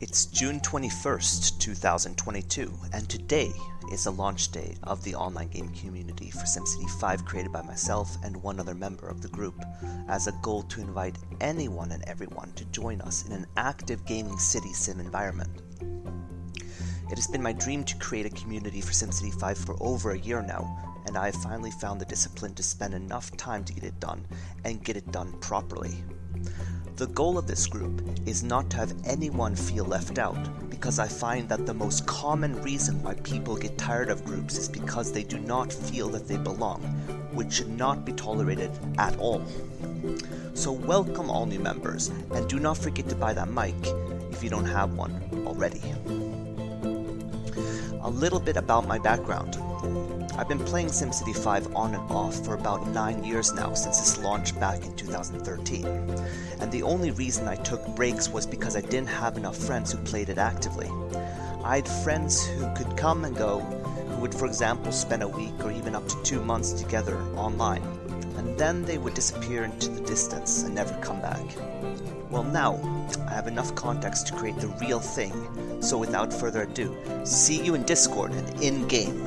It's June 21st, 2022, and today is the launch day of the online game community for SimCity 5 created by myself and one other member of the group, as a goal to invite anyone and everyone to join us in an active gaming city sim environment. It has been my dream to create a community for SimCity 5 for over a year now, and I have finally found the discipline to spend enough time to get it done and get it done properly. The goal of this group is not to have anyone feel left out, because I find that the most common reason why people get tired of groups is because they do not feel that they belong, which should not be tolerated at all. So, welcome all new members, and do not forget to buy that mic if you don't have one already. A little bit about my background. I've been playing SimCity 5 on and off for about 9 years now since its launch back in 2013, and the only reason I took breaks was because I didn't have enough friends who played it actively. I had friends who could come and go, who would, for example, spend a week or even up to two months together online, and then they would disappear into the distance and never come back. Well, now I have enough context to create the real thing, so without further ado, see you in Discord and in game.